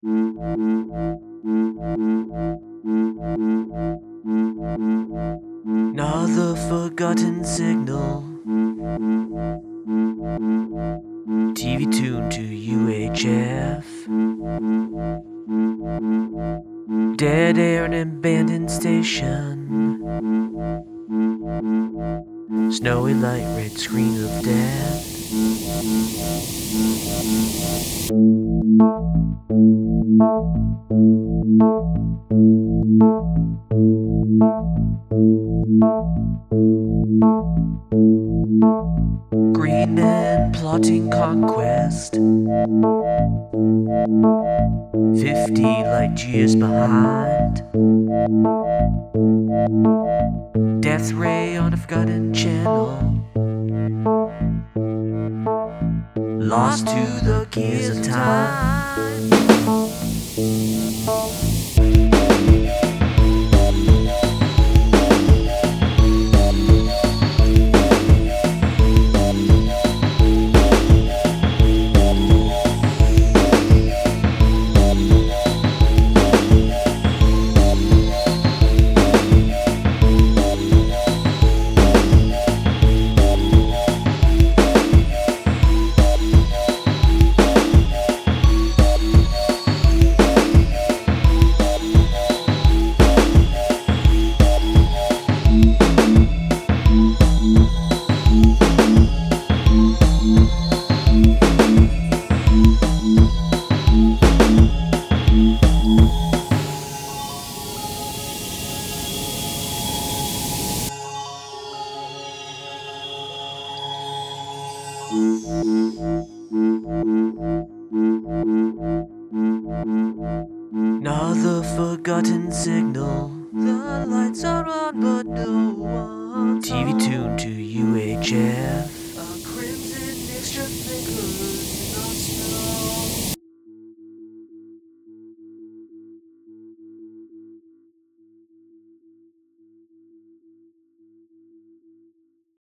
Another forgotten signal. TV tuned to UHF. Dead air and abandoned station. Snowy light, red screen of death. Green men plotting conquest. Fifty light years behind. Death ray on a forgotten channel. Lost to the gears of time. Now the forgotten signal. The lights are on, but no one. TV tuned to UHF. A crimson mixture.